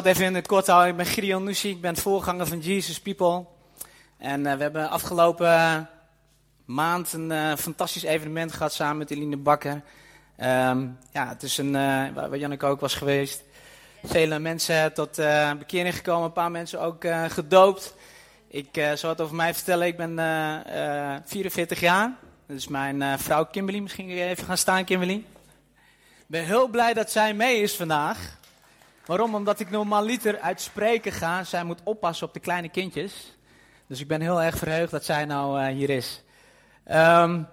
zal het even in het kort houden. Ik ben Gideon Nussi, ik ben voorganger van Jesus People. En uh, we hebben afgelopen maand een uh, fantastisch evenement gehad samen met Eline Bakker. Um, ja, het is een, uh, waar Janneke ook was geweest. Vele mensen tot bekering gekomen, een paar mensen ook gedoopt. Ik zal het over mij vertellen, ik ben 44 jaar. Dat is mijn vrouw Kimberly, misschien even gaan staan Kimberly. Ik ben heel blij dat zij mee is vandaag. Waarom? Omdat ik normaliter uit spreken ga. Zij moet oppassen op de kleine kindjes. Dus ik ben heel erg verheugd dat zij nou uh, hier is. Um,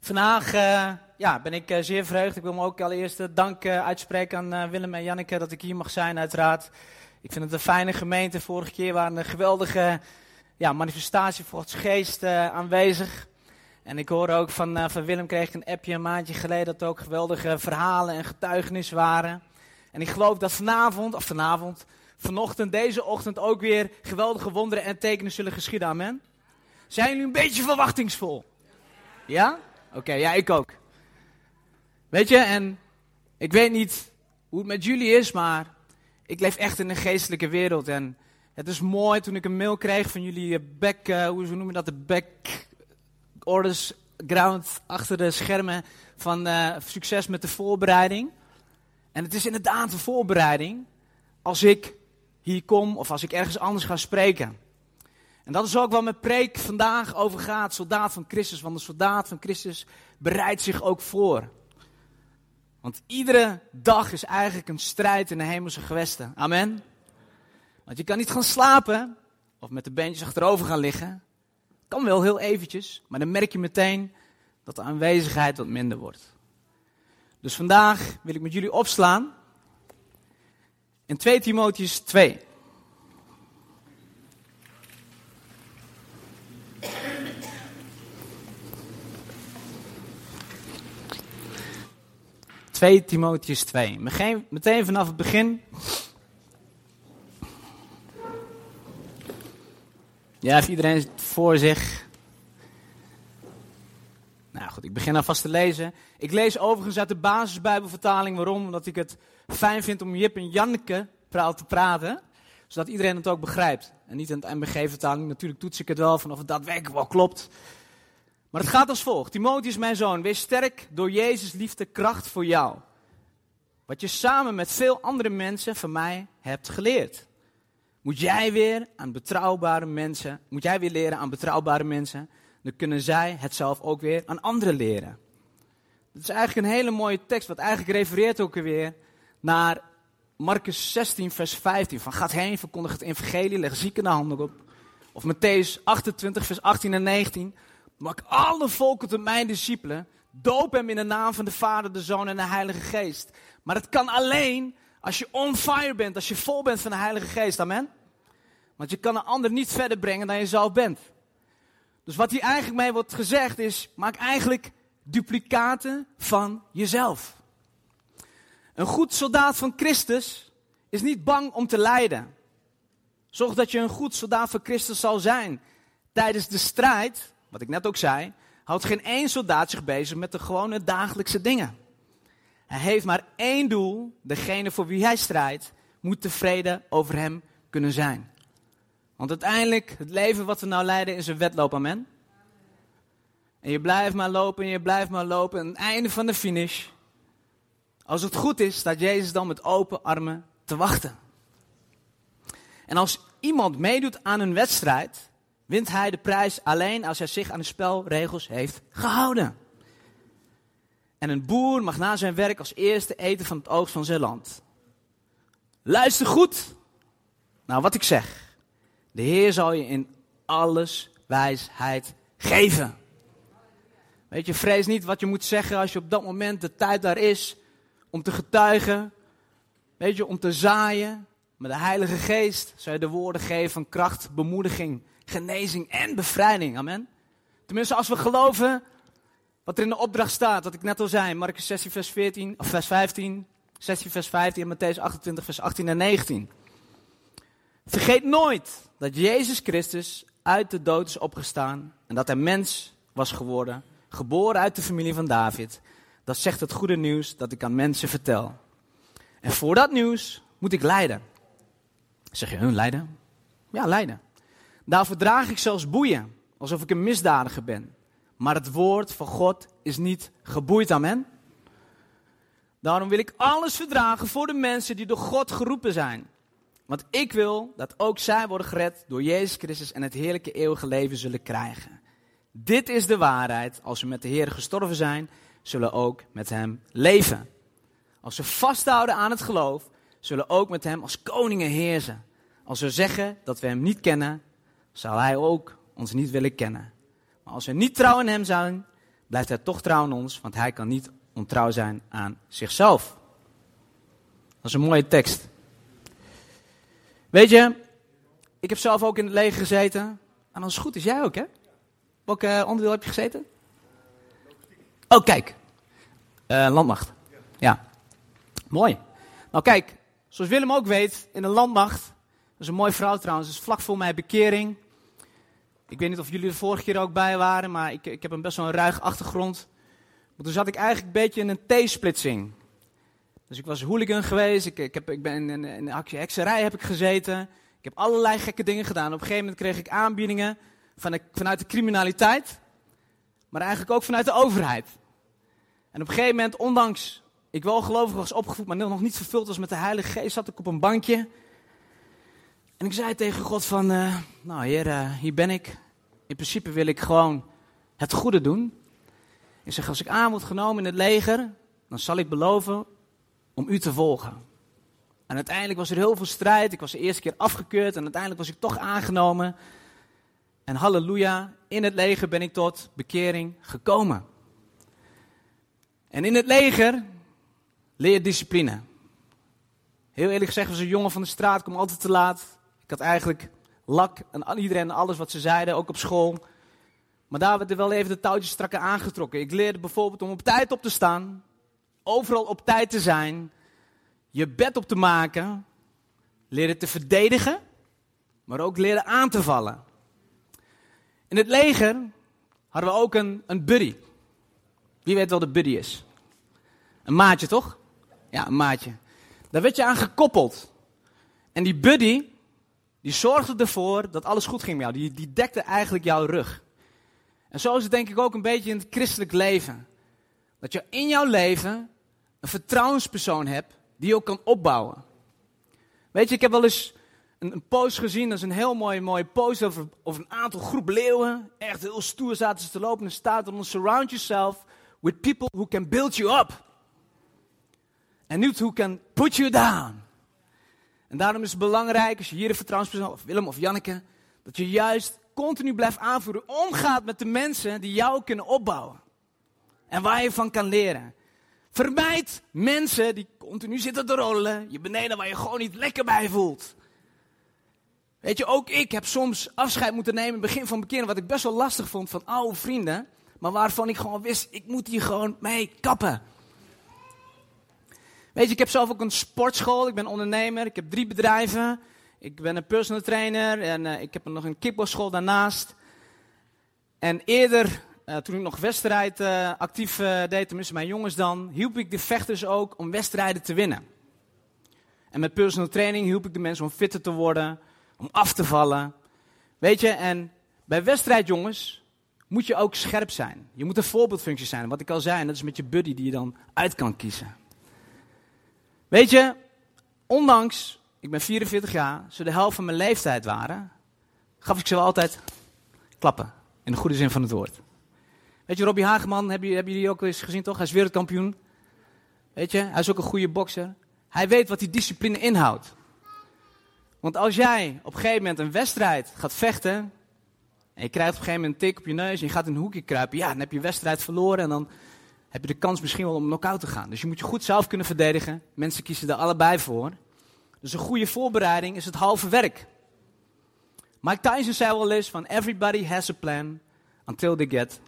vandaag uh, ja, ben ik uh, zeer verheugd. Ik wil me ook allereerst dank uitspreken aan Willem en Janneke dat ik hier mag zijn, uiteraard. Ik vind het een fijne gemeente. Vorige keer waren een geweldige ja, manifestatie voor Gods geest aanwezig. En ik hoor ook van, van Willem, kreeg ik een appje een maandje geleden, dat er ook geweldige verhalen en getuigenissen waren. En ik geloof dat vanavond, of vanavond, vanochtend, deze ochtend ook weer geweldige wonderen en tekenen zullen geschieden. Amen. Zijn jullie een beetje verwachtingsvol? Ja? Oké, ja, ik ook. Weet je, en ik weet niet hoe het met jullie is, maar ik leef echt in een geestelijke wereld. En het is mooi toen ik een mail kreeg van jullie eh, back, uh, hoe noemen dat, de back orders ground achter de schermen van uh, succes met de voorbereiding. En het is inderdaad een voorbereiding als ik hier kom of als ik ergens anders ga spreken. En dat is ook waar mijn preek vandaag over gaat, soldaat van Christus. Want de soldaat van Christus bereidt zich ook voor. Want iedere dag is eigenlijk een strijd in de hemelse gewesten. Amen. Want je kan niet gaan slapen of met de beentjes achterover gaan liggen. Kan wel heel eventjes, maar dan merk je meteen dat de aanwezigheid wat minder wordt. Dus vandaag wil ik met jullie opslaan in 2 Timotheus 2. Twee Timotheus 2. Meteen vanaf het begin. Ja, iedereen voor zich? Nou goed, ik begin alvast te lezen. Ik lees overigens uit de basisbijbelvertaling. Waarom? Omdat ik het fijn vind om Jip en Janneke te praten. Zodat iedereen het ook begrijpt. En niet in het MBG-vertaling. Natuurlijk toets ik het wel van of het daadwerkelijk wel klopt. Maar het gaat als volgt. Timotheus, mijn zoon, wees sterk door Jezus liefde kracht voor jou. Wat je samen met veel andere mensen van mij hebt geleerd. Moet jij weer aan betrouwbare mensen, moet jij weer leren aan betrouwbare mensen dan kunnen zij het zelf ook weer aan anderen leren. Dat is eigenlijk een hele mooie tekst, wat eigenlijk refereert ook weer naar Marcus 16, vers 15. Van gaat heen, verkondig het evangelie, leg zieken de handen op. Of Matthäus 28, vers 18 en 19. Maak alle volken tot mijn discipelen. Doop hem in de naam van de Vader, de Zoon en de Heilige Geest. Maar het kan alleen als je on fire bent, als je vol bent van de Heilige Geest. Amen. Want je kan een ander niet verder brengen dan je zelf bent. Dus wat hier eigenlijk mee wordt gezegd is, maak eigenlijk duplicaten van jezelf. Een goed soldaat van Christus is niet bang om te lijden. Zorg dat je een goed soldaat van Christus zal zijn. Tijdens de strijd, wat ik net ook zei, houdt geen één soldaat zich bezig met de gewone dagelijkse dingen. Hij heeft maar één doel, degene voor wie hij strijdt, moet tevreden over hem kunnen zijn. Want uiteindelijk, het leven wat we nou leiden is een wedloop, amen. En je blijft maar lopen en je blijft maar lopen. En het einde van de finish, als het goed is, staat Jezus dan met open armen te wachten. En als iemand meedoet aan een wedstrijd, wint hij de prijs alleen als hij zich aan de spelregels heeft gehouden. En een boer mag na zijn werk als eerste eten van het oogst van zijn land. Luister goed naar wat ik zeg. De Heer zal je in alles wijsheid geven. Weet je, vrees niet wat je moet zeggen als je op dat moment de tijd daar is om te getuigen. Weet je, om te zaaien. Maar de Heilige Geest zal je de woorden geven van kracht, bemoediging, genezing en bevrijding. Amen. Tenminste, als we geloven wat er in de opdracht staat, wat ik net al zei, Marcus 16, vers 14, of vers 15, 16, vers 15 en Matthäus 28, vers 18 en 19. Vergeet nooit dat Jezus Christus uit de dood is opgestaan en dat hij mens was geworden, geboren uit de familie van David. Dat zegt het goede nieuws dat ik aan mensen vertel. En voor dat nieuws moet ik lijden. Zeg je, hun lijden? Ja, lijden. Daarvoor draag ik zelfs boeien, alsof ik een misdadiger ben. Maar het woord van God is niet geboeid, amen. Daarom wil ik alles verdragen voor de mensen die door God geroepen zijn. Want ik wil dat ook zij worden gered door Jezus Christus en het heerlijke eeuwige leven zullen krijgen. Dit is de waarheid. Als we met de Heer gestorven zijn, zullen ook met Hem leven. Als we vasthouden aan het geloof, zullen ook met Hem als koningen heersen. Als we zeggen dat we Hem niet kennen, zal Hij ook ons niet willen kennen. Maar als we niet trouw in Hem zijn, blijft Hij toch trouw in ons, want Hij kan niet ontrouw zijn aan zichzelf. Dat is een mooie tekst. Weet je, ik heb zelf ook in het leger gezeten. En als het goed is, jij ook, hè? Welk uh, onderdeel heb je gezeten? Oh, kijk. Uh, landmacht. Ja. Mooi. Nou, kijk. Zoals Willem ook weet, in de landmacht. Dat is een mooie vrouw trouwens. Is vlak voor mijn bekering. Ik weet niet of jullie de vorige keer ook bij waren, maar ik, ik heb een best wel een ruige achtergrond. Maar toen zat ik eigenlijk een beetje in een T-splitsing. Dus ik was hooligan geweest, ik, ik, heb, ik ben in, de actie hekserij heb ik gezeten. Ik heb allerlei gekke dingen gedaan. Op een gegeven moment kreeg ik aanbiedingen van de, vanuit de criminaliteit, maar eigenlijk ook vanuit de overheid. En op een gegeven moment, ondanks ik wel gelovig was opgevoed, maar nog niet vervuld was met de Heilige Geest, zat ik op een bankje. En ik zei tegen God van, uh, nou heer, uh, hier ben ik. In principe wil ik gewoon het goede doen. Ik zeg, als ik aan word genomen in het leger, dan zal ik beloven om u te volgen. En uiteindelijk was er heel veel strijd. Ik was de eerste keer afgekeurd en uiteindelijk was ik toch aangenomen. En halleluja, in het leger ben ik tot bekering gekomen. En in het leger leer je discipline. Heel eerlijk gezegd was een jongen van de straat, kom altijd te laat. Ik had eigenlijk lak en iedereen alles wat ze zeiden, ook op school. Maar daar werden wel even de touwtjes strakker aangetrokken. Ik leerde bijvoorbeeld om op tijd op te staan, overal op tijd te zijn, je bed op te maken, leren te verdedigen, maar ook leren aan te vallen. In het leger hadden we ook een, een buddy. Wie weet wel de buddy is? Een maatje, toch? Ja, een maatje. Daar werd je aan gekoppeld. En die buddy, die zorgde ervoor dat alles goed ging met jou. Die, die dekte eigenlijk jouw rug. En zo is het denk ik ook een beetje in het christelijk leven. Dat je in jouw leven een vertrouwenspersoon hebt die je ook kan opbouwen. Weet je, ik heb wel eens een, een post gezien, dat is een heel mooie, mooie post over, over een aantal groep leeuwen. Echt heel stoer zaten ze te lopen en staat er: Surround yourself with people who can build you up. And niet who can put you down. En daarom is het belangrijk, als je hier een vertrouwenspersoon, of Willem of Janneke, dat je juist continu blijft aanvoeren, omgaat met de mensen die jou kunnen opbouwen. En waar je van kan leren. Vermijd mensen die continu zitten te rollen, je beneden waar je gewoon niet lekker bij voelt. Weet je, ook ik heb soms afscheid moeten nemen in het begin van bekeren, wat ik best wel lastig vond van oude vrienden, maar waarvan ik gewoon wist, ik moet hier gewoon mee kappen. Weet je, ik heb zelf ook een sportschool, ik ben ondernemer, ik heb drie bedrijven, ik ben een personal trainer en uh, ik heb nog een kickboxschool daarnaast. En eerder, uh, toen ik nog wedstrijd uh, actief deed, tenminste mijn jongens dan, hielp ik de vechters ook om wedstrijden te winnen. En met personal training hielp ik de mensen om fitter te worden, om af te vallen. Weet je, en bij wedstrijdjongens moet je ook scherp zijn. Je moet een voorbeeldfunctie zijn, wat ik al zei, en dat is met je buddy die je dan uit kan kiezen. Weet je, ondanks, ik ben 44 jaar, ze de helft van mijn leeftijd waren, gaf ik ze wel altijd klappen. In de goede zin van het woord. Weet je, Robbie Hageman, hebben jullie, die ook eens gezien toch? Hij is wereldkampioen. Weet je, hij is ook een goede bokser. Hij weet wat die discipline inhoudt. Want als jij op een gegeven moment een wedstrijd gaat vechten. En je krijgt op een gegeven moment een tik op je neus en je gaat in een hoekje kruipen. Ja, dan heb je wedstrijd verloren en dan heb je de kans misschien wel om knock-out te gaan. Dus je moet je goed zelf kunnen verdedigen. Mensen kiezen er allebei voor. Dus een goede voorbereiding is het halve werk. Mike Tyson zei wel eens van everybody has a plan until they get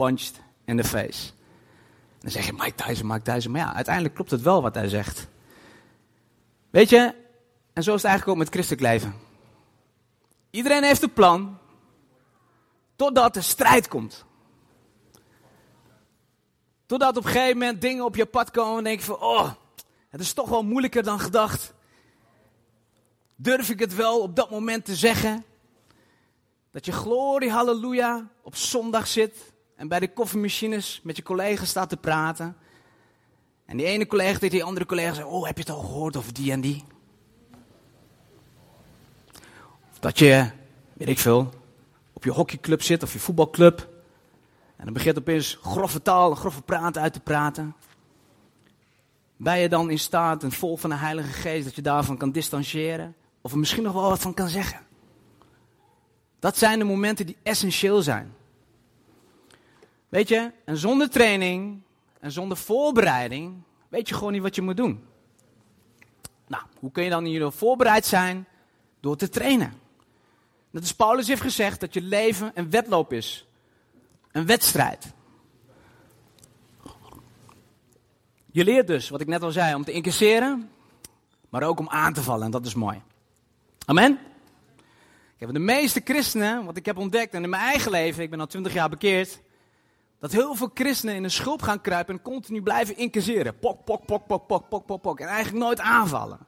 punched in the face. dan zeg je Mike Tyson, Mike Tyson. Maar ja, uiteindelijk klopt het wel wat hij zegt. Weet je, en zo is het eigenlijk ook met christelijk leven. Iedereen heeft een plan, totdat de strijd komt. Totdat op een gegeven moment dingen op je pad komen en denk je van, oh, het is toch wel moeilijker dan gedacht. Durf ik het wel op dat moment te zeggen? Dat je glorie, halleluja, op zondag zit en bij de koffiemachines met je collega's staat te praten. En die ene collega tegen die andere collega zegt, oh heb je het al gehoord over die en die? Of dat je, weet ik veel, op je hockeyclub zit of je voetbalclub. En dan begint opeens grove taal, grove praten uit te praten. Ben je dan in staat en vol van de Heilige Geest dat je daarvan kan distancieren? Of er misschien nog wel wat van kan zeggen? Dat zijn de momenten die essentieel zijn. Weet je, en zonder training en zonder voorbereiding weet je gewoon niet wat je moet doen. Nou, hoe kun je dan hierdoor voorbereid zijn? Door te trainen. Dat is Paulus heeft gezegd dat je leven een wedloop is. Een wedstrijd. Je leert dus, wat ik net al zei, om te incasseren, maar ook om aan te vallen. En dat is mooi. Amen. De meeste christenen, wat ik heb ontdekt en in mijn eigen leven, ik ben al twintig jaar bekeerd, dat heel veel christenen in een schulp gaan kruipen en continu blijven incasseren. Pok, pok, pok, pok, pok, pok, pok. En eigenlijk nooit aanvallen.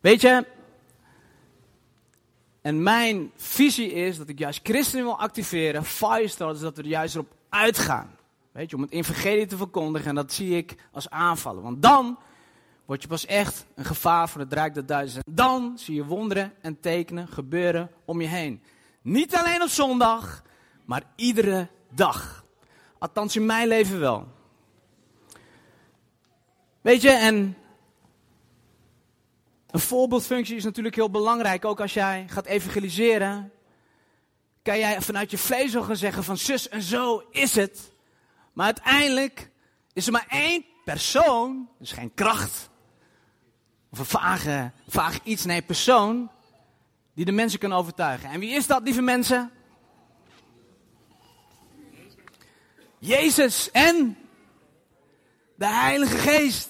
Weet je, en mijn visie is dat ik juist christenen wil activeren, firestarters, dat we er juist erop uitgaan. Weet je, om het evangelie te verkondigen en dat zie ik als aanvallen. Want dan word je pas echt een gevaar voor het Rijk der Duizend. Dan zie je wonderen en tekenen gebeuren om je heen. Niet alleen op zondag, maar iedere dag. Althans in mijn leven wel. Weet je, en een voorbeeldfunctie is natuurlijk heel belangrijk. Ook als jij gaat evangeliseren, kan jij vanuit je vlees gaan zeggen van zus en zo is het. Maar uiteindelijk is er maar één persoon, dus geen kracht, of een vage, vaag iets, nee, persoon, die de mensen kan overtuigen. En wie is dat, lieve mensen? Jezus en de Heilige Geest.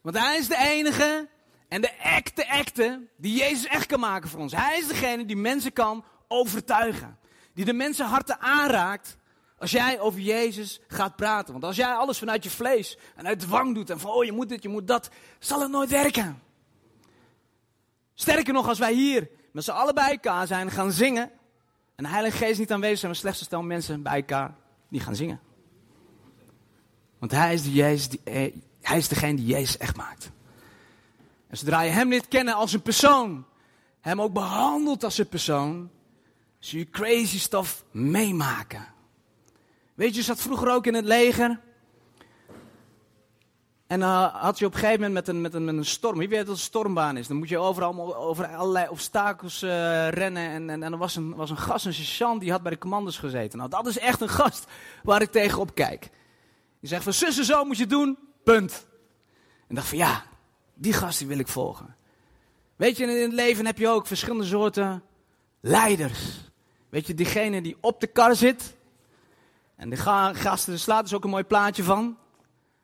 Want Hij is de enige en de echte, echte die Jezus echt kan maken voor ons. Hij is degene die mensen kan overtuigen. Die de mensen harten aanraakt als jij over Jezus gaat praten. Want als jij alles vanuit je vlees en uit dwang doet en van oh je moet dit, je moet dat, zal het nooit werken. Sterker nog, als wij hier met z'n allen bij elkaar zijn, gaan zingen. En de Heilige Geest niet aanwezig zijn, maar slechts een stel mensen bij elkaar die gaan zingen. Want hij is, de die, eh, hij is degene die Jezus echt maakt. En zodra je hem niet kennen als een persoon, hem ook behandelt als een persoon, zul je crazy stuff meemaken. Weet je, je zat vroeger ook in het leger. En uh, had je op een gegeven moment met een, met een, met een storm. Wie weet wat een stormbaan is? Dan moet je overal over allerlei obstakels uh, rennen. En, en, en er was een, was een gast, een sergeant, die had bij de commandos gezeten. Nou, dat is echt een gast waar ik tegenop kijk. Die zegt van zussen zo moet je doen, punt. En dacht van ja, die gast die wil ik volgen. Weet je, in het leven heb je ook verschillende soorten leiders. Weet je, diegene die op de kar zit. En de gasten, er slaat dus ook een mooi plaatje van.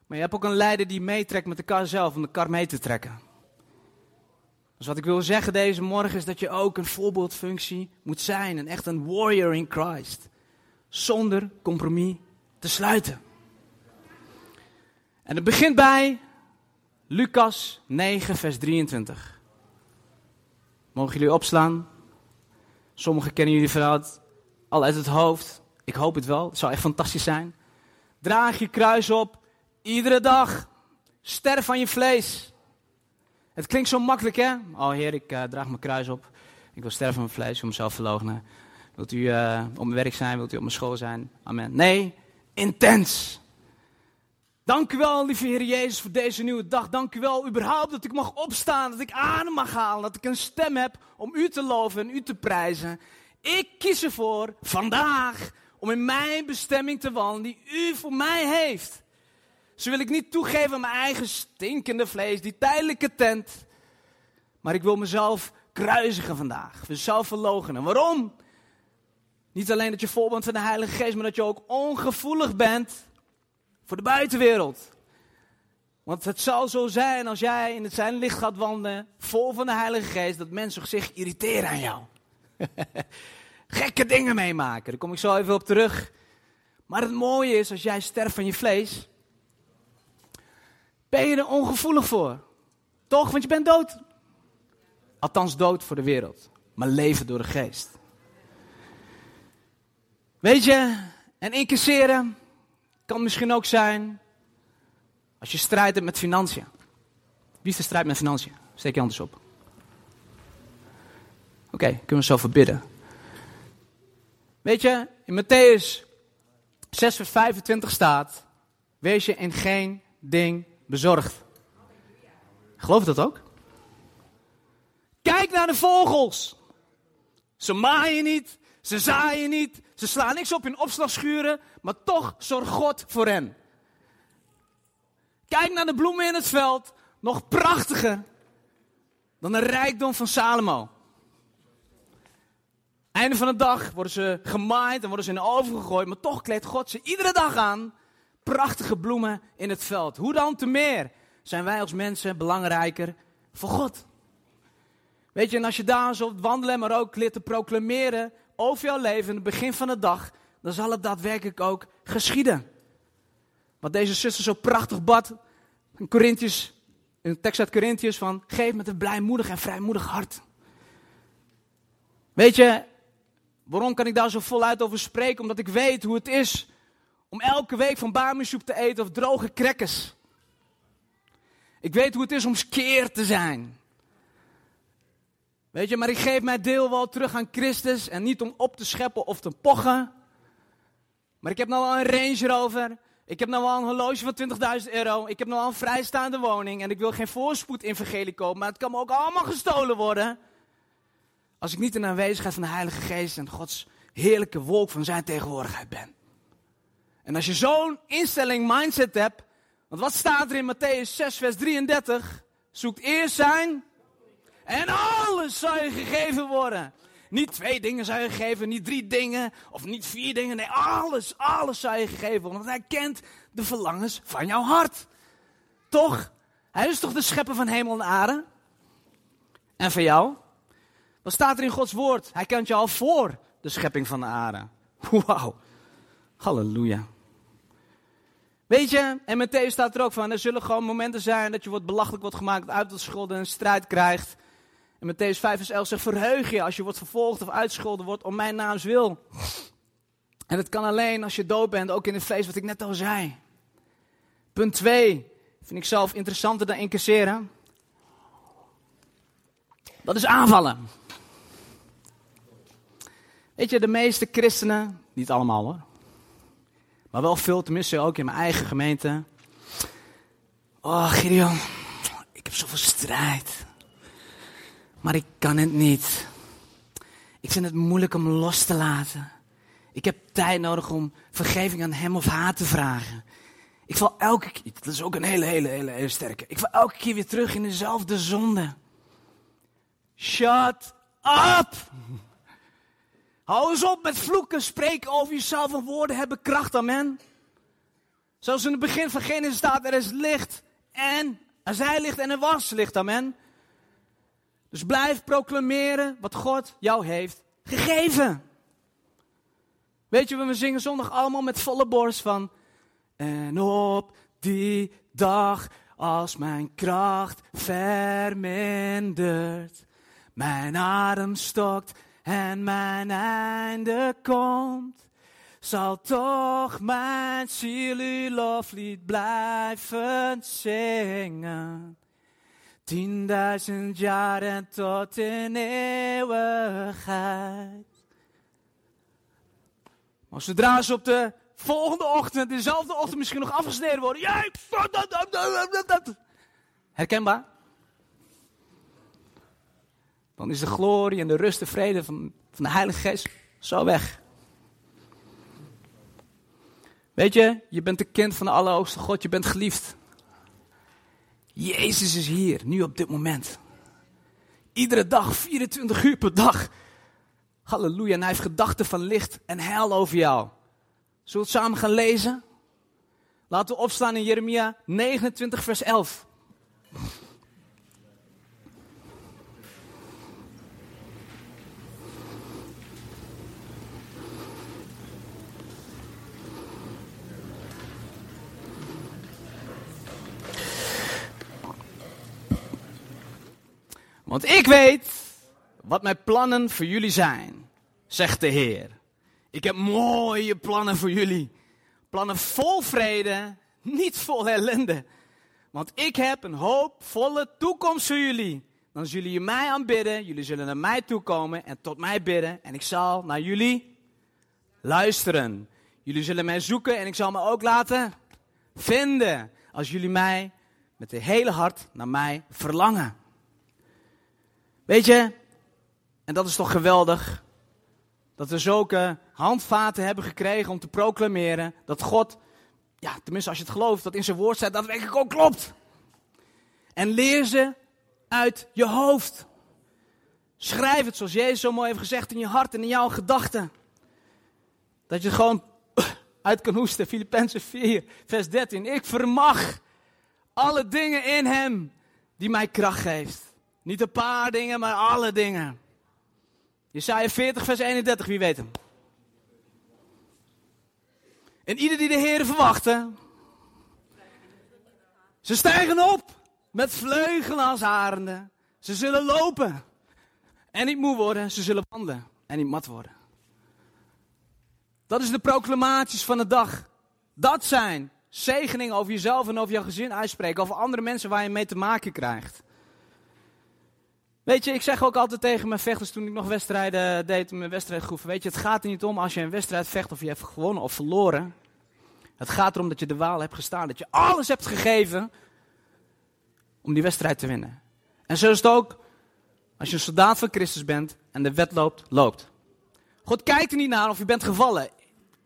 Maar je hebt ook een leider die meetrekt met de kar zelf om de kar mee te trekken. Dus wat ik wil zeggen deze morgen is dat je ook een voorbeeldfunctie moet zijn. En echt een warrior in Christ. Zonder compromis te sluiten. En het begint bij Lucas 9, vers 23. Mogen jullie opslaan? Sommigen kennen jullie verhaal al uit het hoofd. Ik hoop het wel. Het zou echt fantastisch zijn. Draag je kruis op iedere dag. Sterf van je vlees. Het klinkt zo makkelijk, hè? Oh heer, ik uh, draag mijn kruis op. Ik wil sterven van mijn vlees, om mezelf verloochenen. Wilt u uh, op mijn werk zijn? Wilt u op mijn school zijn? Amen. Nee, intens. Dank u wel, lieve Heer Jezus, voor deze nieuwe dag. Dank u wel, überhaupt, dat ik mag opstaan, dat ik adem mag halen, dat ik een stem heb om u te loven en u te prijzen. Ik kies ervoor vandaag om in mijn bestemming te wandelen die u voor mij heeft. Zo wil ik niet toegeven aan mijn eigen stinkende vlees, die tijdelijke tent. Maar ik wil mezelf kruisigen vandaag, mezelf verloochenen. Waarom? Niet alleen dat je vol bent van de Heilige Geest, maar dat je ook ongevoelig bent voor de buitenwereld. Want het zal zo zijn als jij in het zijn licht gaat wandelen, vol van de Heilige Geest, dat mensen zich irriteren aan jou. Gekke dingen meemaken, daar kom ik zo even op terug. Maar het mooie is, als jij sterft van je vlees, ben je er ongevoelig voor. Toch? Want je bent dood. Althans dood voor de wereld, maar leven door de geest. Weet je, en incasseren kan misschien ook zijn als je strijd hebt met financiën. Wie is de strijd met financiën? Steek je anders op. Oké, kunnen we zo verbidden. Weet je, in Matthäus 6 vers 25 staat, wees je in geen ding bezorgd. Geloof dat ook? Kijk naar de vogels. Ze maaien niet, ze zaaien niet, ze slaan niks op in opslagschuren, maar toch zorgt God voor hen. Kijk naar de bloemen in het veld, nog prachtiger dan de rijkdom van Salomo. Einde van de dag worden ze gemaaid en worden ze in de oven gegooid, maar toch kleedt God ze iedere dag aan. Prachtige bloemen in het veld. Hoe dan te meer zijn wij als mensen belangrijker voor God? Weet je, en als je daar zo op wandelen, maar ook leert te proclameren over jouw leven in het begin van de dag, dan zal het daadwerkelijk ook geschieden. Wat deze zuster zo prachtig bad in in de tekst uit Corinthians van, geef met een blijmoedig en vrijmoedig hart. Weet je, waarom kan ik daar zo voluit over spreken? Omdat ik weet hoe het is om elke week van barmensoep te eten of droge crackers. Ik weet hoe het is om skeer te zijn. Weet je, maar ik geef mijn deel wel terug aan Christus en niet om op te scheppen of te pochen. Maar ik heb nou wel een Range Rover. Ik heb nou wel een horloge van 20.000 euro. Ik heb nou wel een vrijstaande woning. En ik wil geen voorspoed in vergelie kopen. Maar het kan me ook allemaal gestolen worden. Als ik niet in de aanwezigheid van de Heilige Geest en Gods heerlijke wolk van zijn tegenwoordigheid ben. En als je zo'n instelling, mindset hebt. Want wat staat er in Matthäus 6, vers 33? Zoekt eerst zijn. En alles zal je gegeven worden. Niet twee dingen zou je geven, niet drie dingen of niet vier dingen. Nee, alles, alles zou je gegeven worden. Want hij kent de verlangens van jouw hart. Toch? Hij is toch de schepper van hemel en aarde? En van jou? Wat staat er in Gods woord? Hij kent je al voor de schepping van de aarde. Wauw. Halleluja. Weet je, en meteen staat er ook van, er zullen gewoon momenten zijn dat je wordt belachelijk wordt gemaakt, uit de schulden en strijd krijgt. En Matthäus 5 vers 11 zegt, verheug je als je wordt vervolgd of uitgescholden wordt om mijn naams wil. En het kan alleen als je dood bent, ook in het vlees wat ik net al zei. Punt 2 vind ik zelf interessanter dan incasseren. Dat is aanvallen. Weet je, de meeste christenen, niet allemaal hoor, maar wel veel, tenminste ook in mijn eigen gemeente. Oh, Gideon, ik heb zoveel strijd. Maar ik kan het niet. Ik vind het moeilijk om los te laten. Ik heb tijd nodig om vergeving aan hem of haar te vragen. Ik val elke keer, dat is ook een hele, hele, hele, sterke. Ik val elke keer weer terug in dezelfde zonde. Shut up! Hou eens op met vloeken, spreken over jezelf en woorden hebben kracht, amen. Zoals in het begin van Genesis staat, er is licht en er zij licht en er was licht, amen. Dus blijf proclameren wat God jou heeft gegeven. Weet je, we zingen zondag allemaal met volle borst van. En op die dag, als mijn kracht vermindert, mijn adem stokt en mijn einde komt, zal toch mijn ziel uw blijven zingen. Tienduizend jaren tot in eeuwigheid. Maar zodra ze op de volgende ochtend, dezelfde ochtend misschien nog afgesneden worden. Herkenbaar? Dan is de glorie en de rust en vrede van, van de Heilige Geest zo weg. Weet je, je bent een kind van de Allerhoogste God, je bent geliefd. Jezus is hier, nu op dit moment. Iedere dag, 24 uur per dag. Halleluja, en hij heeft gedachten van licht en heil over jou. Zullen we het samen gaan lezen? Laten we opstaan in Jeremia 29, vers 11. Want ik weet wat mijn plannen voor jullie zijn, zegt de Heer. Ik heb mooie plannen voor jullie. Plannen vol vrede, niet vol ellende. Want ik heb een hoopvolle toekomst voor jullie. Dan zullen jullie mij aanbidden, jullie zullen naar mij toekomen en tot mij bidden. En ik zal naar jullie luisteren. Jullie zullen mij zoeken en ik zal me ook laten vinden. Als jullie mij met de hele hart naar mij verlangen. Weet je, en dat is toch geweldig. Dat we zulke handvaten hebben gekregen om te proclameren dat God, ja, tenminste als je het gelooft, dat in zijn woord staat, dat werkelijk ook klopt. En leer ze uit je hoofd. Schrijf het zoals Jezus zo mooi heeft gezegd in je hart en in jouw gedachten. Dat je het gewoon uit kan hoesten. Filippenzen 4, vers 13. Ik vermag alle dingen in hem die mij kracht geeft. Niet een paar dingen, maar alle dingen. Jesaja 40, vers 31, wie weet hem. En ieder die de Heer verwachten, ze stijgen op met vleugelen als arenden. Ze zullen lopen en niet moe worden. Ze zullen wandelen en niet mat worden. Dat is de proclamaties van de dag. Dat zijn zegeningen over jezelf en over jouw gezin uitspreken. Over andere mensen waar je mee te maken krijgt. Weet je, ik zeg ook altijd tegen mijn vechters toen ik nog wedstrijden deed, mijn wedstrijdgroepen. Weet je, het gaat er niet om als je een wedstrijd vecht of je hebt gewonnen of verloren. Het gaat erom dat je de waal hebt gestaan. Dat je alles hebt gegeven om die wedstrijd te winnen. En zo is het ook als je een soldaat van Christus bent en de wet loopt, loopt. God kijkt er niet naar of je bent gevallen.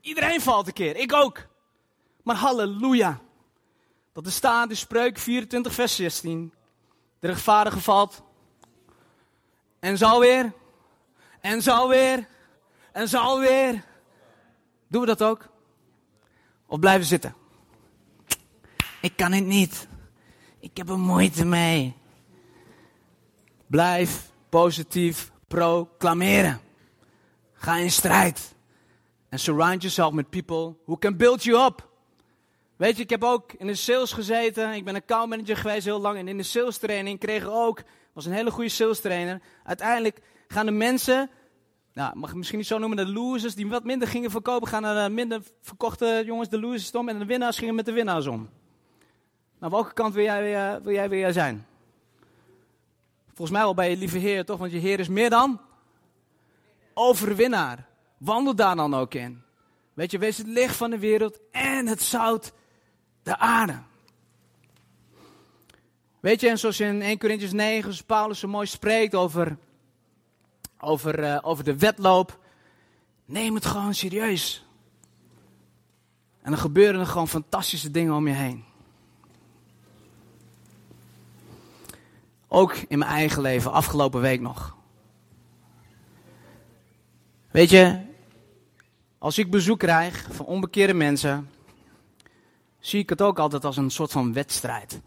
Iedereen valt een keer, ik ook. Maar halleluja. Dat er staat in Spreuk 24 vers 16. De rechtvaardige valt. En zal weer. En zal weer. En zal weer. Doen we dat ook? Of blijven zitten? Ik kan het niet. Ik heb er moeite mee. Blijf positief proclameren. Ga in strijd. En surround yourself with people who can build you up. Weet je, ik heb ook in de sales gezeten. Ik ben account manager geweest heel lang. En in de sales training kreeg ik ook, was een hele goede sales trainer. Uiteindelijk gaan de mensen, nou, mag ik misschien niet zo noemen, de losers die wat minder gingen verkopen, gaan naar de minder verkochte jongens, de losers om. En de winnaars gingen met de winnaars om. Nou, welke kant wil jij, wil jij weer zijn? Volgens mij wel bij je lieve Heer, toch? Want je Heer is meer dan overwinnaar. Wandel daar dan ook in. Weet je, wees het licht van de wereld en het zout de aarde. Weet je, en zoals in 1 Corinthians 9, zoals Paulus zo mooi spreekt over, over, uh, over de wedloop. Neem het gewoon serieus. En dan gebeuren er gewoon fantastische dingen om je heen. Ook in mijn eigen leven, afgelopen week nog. Weet je, als ik bezoek krijg van onbekeerde mensen, zie ik het ook altijd als een soort van wedstrijd.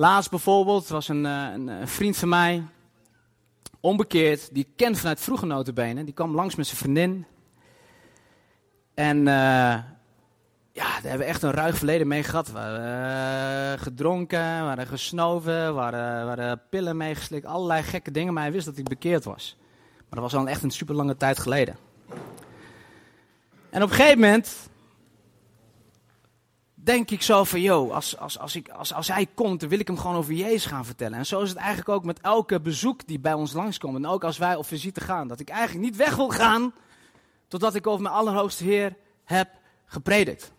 Laatst bijvoorbeeld was een, eh, een, vriend van mij, onbekeerd, die ik ken vanuit vroege notenbenen. Die kwam langs met zijn vriendin. En uh, ja, daar hebben we echt een ruig verleden mee gehad. We waren gedronken, waren gesnoven, waren, waren pillen meegeslikt, allerlei gekke dingen. Maar hij wist dat ik bekeerd was. Maar dat was al echt een super lange tijd geleden. En op een gegeven moment denk ik zo van, joh, als, als, als, ik, als, als hij komt, dan wil ik hem gewoon over Jezus gaan vertellen. En zo is het eigenlijk ook met elke bezoek die bij ons langskomt. En ook als wij op visite gaan. Dat ik eigenlijk niet weg wil gaan, totdat ik over mijn Allerhoogste Heer heb gepredikt.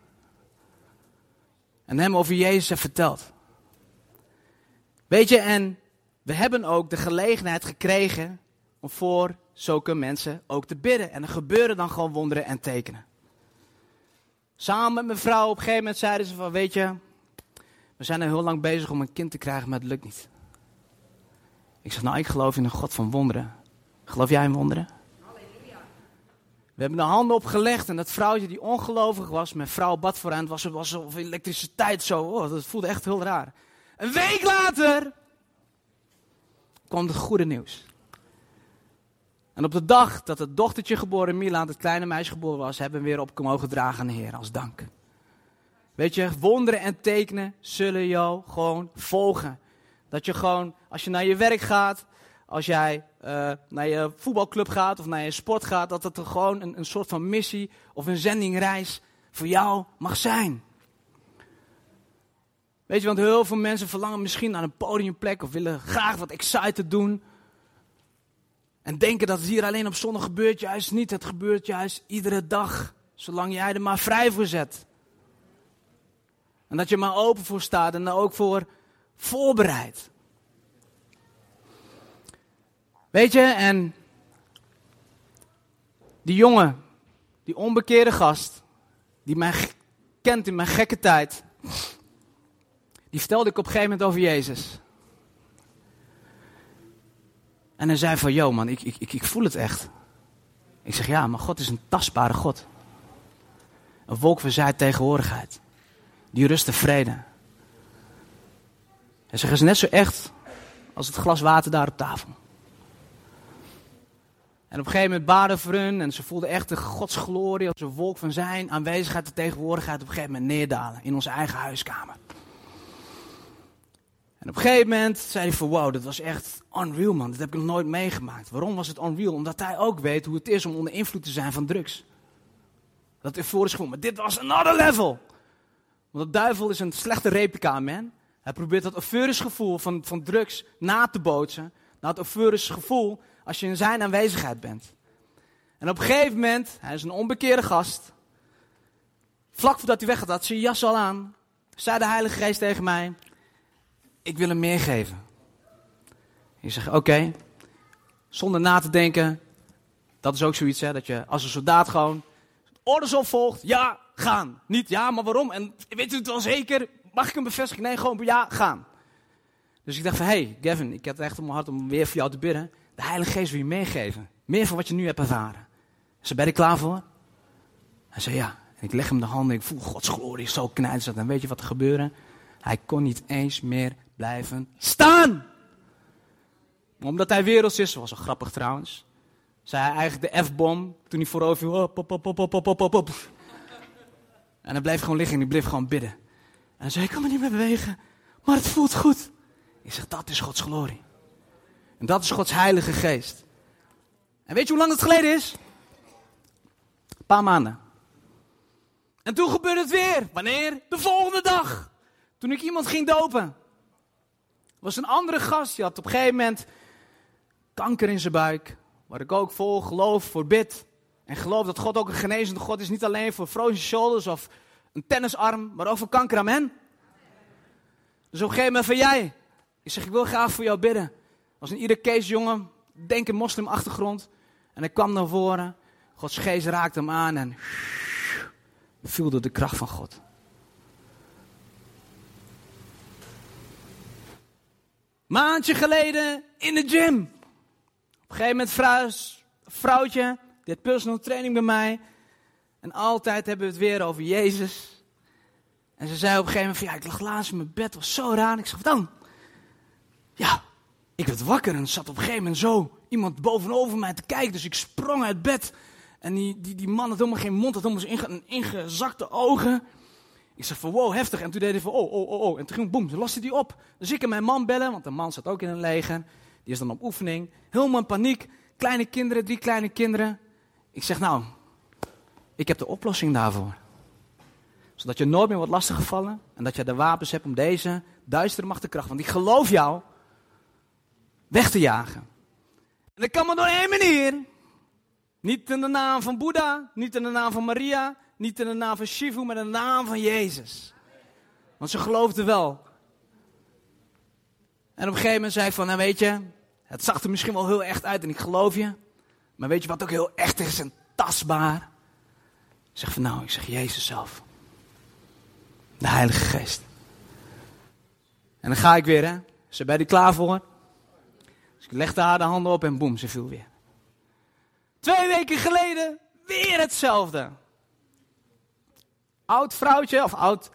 En hem over Jezus heb verteld. Weet je, en we hebben ook de gelegenheid gekregen om voor zulke mensen ook te bidden. En er gebeuren dan gewoon wonderen en tekenen. Samen met mijn vrouw op een gegeven moment zeiden ze van, weet je, we zijn er heel lang bezig om een kind te krijgen, maar het lukt niet. Ik zeg, nou, ik geloof in een God van wonderen. Geloof jij in wonderen? We hebben de handen opgelegd en dat vrouwtje die ongelovig was, mijn vrouw bad voor hen, was, was of elektriciteit zo. Oh, dat voelde echt heel raar. Een week later kwam het goede nieuws. En op de dag dat het dochtertje geboren, Milan, het kleine meisje geboren was, hebben we weer op mogen dragen aan de Heer als dank. Weet je, wonderen en tekenen zullen jou gewoon volgen. Dat je gewoon, als je naar je werk gaat, als jij uh, naar je voetbalclub gaat of naar je sport gaat, dat het er gewoon een, een soort van missie of een zendingreis voor jou mag zijn. Weet je, want heel veel mensen verlangen misschien naar een podiumplek of willen graag wat excited doen. En denken dat het hier alleen op zondag gebeurt, juist niet. Het gebeurt juist iedere dag, zolang jij er maar vrij voor zet. En dat je maar open voor staat en er ook voor voorbereid. Weet je, en die jongen, die onbekeerde gast, die mij kent in mijn gekke tijd, die vertelde ik op een gegeven moment over Jezus. En hij zei van, yo man, ik, ik, ik, voel het echt. Ik zeg, ja, maar God is een tastbare God. Een wolk van zijn tegenwoordigheid. Die rust en vrede. Hij zegt, is net zo echt als het glas water daar op tafel. En op een gegeven moment baden voor hun en ze voelden echt de godsglorie als een wolk van zijn aanwezigheid en tegenwoordigheid op een gegeven moment neerdalen in onze eigen huiskamer. En op een gegeven moment zei hij van wow, dat was echt unreal man, dat heb ik nog nooit meegemaakt. Waarom was het unreal? Omdat hij ook weet hoe het is om onder invloed te zijn van drugs. Dat euforisch gevoel, maar dit was another level. Want de duivel is een slechte replica man. Hij probeert dat euforisch gevoel van, van drugs na te bootsen. Naar het euforisch gevoel als je in zijn aanwezigheid bent. En op een gegeven moment, hij is een onbekeerde gast. Vlak voordat hij weggaat, had zijn jas al aan. Zei de Heilige Geest tegen mij: Ik wil hem meer geven. Je zegt: Oké. Zonder na te denken. Dat is ook zoiets, hè, dat je als een soldaat gewoon orders opvolgt. Ja, gaan. Niet ja, maar waarom? En weet u het wel zeker? Mag ik hem bevestigen? Nee, gewoon ja, gaan. Dus ik dacht van, hey Gavin, ik had echt op mijn hart om weer voor jou te bidden. De Heilige Geest wil je meegeven. Meer van wat je nu hebt ervaren. Ze ben je klaar voor? Hij zei ja. En ik leg hem de handen. Ik voel Gods glorie zo knijzend. En weet je wat er gebeurde? Hij kon niet eens meer blijven staan. Omdat hij werelds is, was wel grappig trouwens. Zei hij eigenlijk de F-bom toen hij voorover viel. Op, op. En hij bleef gewoon liggen en hij bleef gewoon bidden. En hij zei, ik kan me niet meer bewegen, maar het voelt goed. Ik zeg, dat is Gods glorie. En dat is Gods heilige geest. En weet je hoe lang het geleden is? Een paar maanden. En toen gebeurde het weer. Wanneer? De volgende dag. Toen ik iemand ging dopen. Was een andere gast. Die had op een gegeven moment kanker in zijn buik. Waar ik ook vol geloof voor bid. En geloof dat God ook een genezende God is. Niet alleen voor frozen shoulders of een tennisarm. Maar ook voor kanker. Amen. Dus op een gegeven moment van jij. Ik zeg ik wil graag voor jou bidden was een Irakees jongen, denk een moslimachtergrond. En hij kwam naar voren. Gods geest raakte hem aan en viel door de kracht van God. Maandje geleden in de gym. Op een gegeven moment vrouw, vrouwtje, dit personal training bij mij. En altijd hebben we het weer over Jezus. En ze zei op een gegeven moment van, ja, ik lag laatst in mijn bed, was zo raar. Ik zeg, wat dan? Ja, ik werd wakker en zat op een gegeven moment zo iemand bovenover mij te kijken. Dus ik sprong uit bed. En die, die, die man had helemaal geen mond, had helemaal inge, ingezakte ogen. Ik zeg van wow, heftig. En toen deed hij van oh, oh, oh, oh. En toen ging boem, toen loste hij op. Dus ik en mijn man bellen, want de man zat ook in een leger. Die is dan op oefening. Helemaal in paniek. Kleine kinderen, drie kleine kinderen. Ik zeg nou, ik heb de oplossing daarvoor. Zodat je nooit meer wordt lastiggevallen. En dat je de wapens hebt om deze duistere macht te krachten. Want ik geloof jou weg te jagen. En dat kan maar door één manier. Niet in de naam van Boeddha, niet in de naam van Maria, niet in de naam van Shivu, maar in de naam van Jezus. Want ze geloofden wel. En op een gegeven moment zei ik van, nou weet je, het zag er misschien wel heel echt uit en ik geloof je. Maar weet je wat ook heel echt is en tastbaar? Ik zeg van nou, ik zeg Jezus zelf. De Heilige Geest. En dan ga ik weer, hè. Ze ben je klaar voor? Dus ik legde haar de handen op en boem, ze viel weer. Twee weken geleden weer hetzelfde. Oud vrouwtje, of oud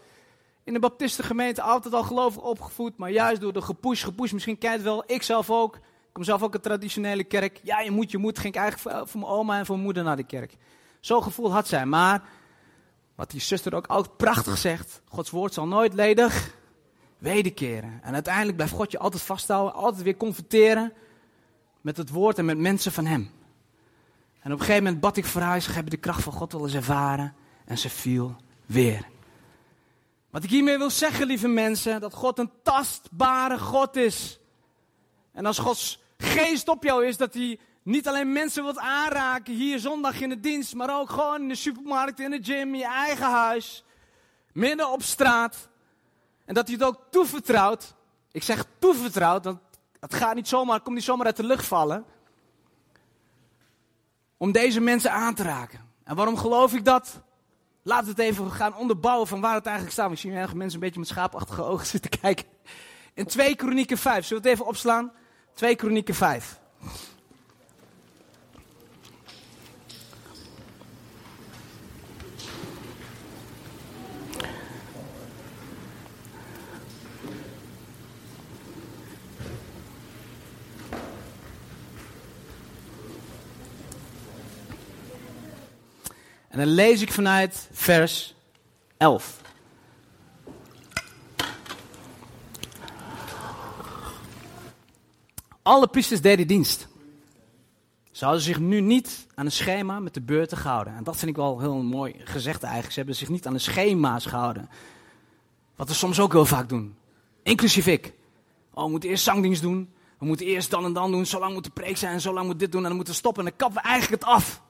in de baptistengemeente, altijd al gelovig opgevoed, maar juist door de gepush, gepush, misschien kent wel, ik zelf ook. Ik kom zelf ook een traditionele kerk. Ja, je moet, je moet. Ging ik eigenlijk voor, mijn oma en voor mijn moeder naar de kerk. Zo'n gevoel had zij. Maar, wat die zuster ook altijd prachtig zegt, Gods woord zal nooit ledig wederkeren. En uiteindelijk blijft God je altijd vasthouden, altijd weer confronteren met het woord en met mensen van Hem. En op een gegeven moment bad ik voor haar, ze hebben de kracht van God wel eens ervaren. En ze viel weer. Wat ik hiermee wil zeggen, lieve mensen, dat God een tastbare God is. En als Gods geest op jou is, dat hij niet alleen mensen wilt aanraken hier zondag in de dienst, maar ook gewoon in de supermarkt, in de gym, in je eigen huis, midden op straat. En dat hij het ook toevertrouwt. Ik zeg toevertrouwt, want het gaat niet zomaar, komt niet zomaar uit de lucht vallen. Om deze mensen aan te raken. En waarom geloof ik dat? Laten we het even gaan onderbouwen van waar het eigenlijk staat. Ik zie mensen een beetje met schaapachtige ogen zitten kijken. In 2 Kronieken 5, zullen we het even opslaan? 2 Kronieken 5. En dan lees ik vanuit vers 11. Alle priesters deden dienst. Ze hadden zich nu niet aan een schema met de beurten gehouden. En dat vind ik wel heel mooi gezegd eigenlijk. Ze hebben zich niet aan de schema's gehouden. Wat we soms ook heel vaak doen. Inclusief ik. Oh, we moeten eerst zangdienst doen. We moeten eerst dan en dan doen. Zo lang moet de preek zijn. Zo lang moet dit doen. En dan moeten we stoppen. En dan kappen we eigenlijk het af.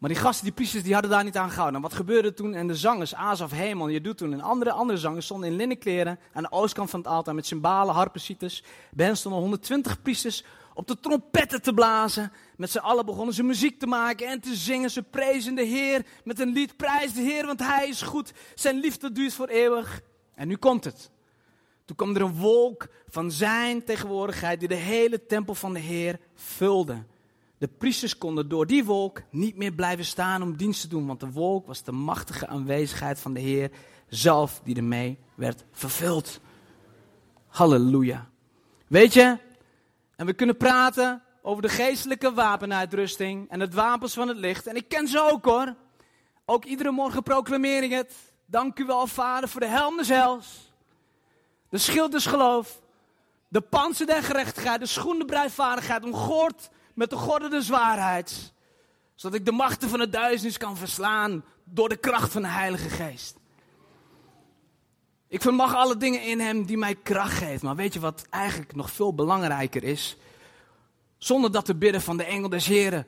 Maar die gasten, die priesters, die hadden daar niet aan gehouden. En wat gebeurde toen? En de zangers, Azaf, Hemel, je doet toen en andere, andere zangers stonden in linnenkleren aan de oostkant van het altaar met cymbalen, harpen, citers. Bij hen stonden 120 priesters op de trompetten te blazen. Met z'n allen begonnen ze muziek te maken en te zingen. Ze prezen de Heer met een lied. Prijs de Heer, want Hij is goed. Zijn liefde duurt voor eeuwig. En nu komt het. Toen kwam er een wolk van zijn tegenwoordigheid die de hele tempel van de Heer vulde. De priesters konden door die wolk niet meer blijven staan om dienst te doen, want de wolk was de machtige aanwezigheid van de Heer zelf die ermee werd vervuld. Halleluja. Weet je, en we kunnen praten over de geestelijke wapenuitrusting en het wapens van het licht. En ik ken ze ook hoor. Ook iedere morgen proclameer ik het. Dank u wel, Vader, voor de helm des hels. De schild des geloof. De panzer der gerechtigheid. De schoen de bruidvaardigheid. Omgoord met de gordel des waarheids. Zodat ik de machten van het duisternis kan verslaan door de kracht van de Heilige Geest. Ik vermag alle dingen in Hem die mij kracht geeft. Maar weet je wat eigenlijk nog veel belangrijker is? Zonder dat te bidden van de engel des Heren.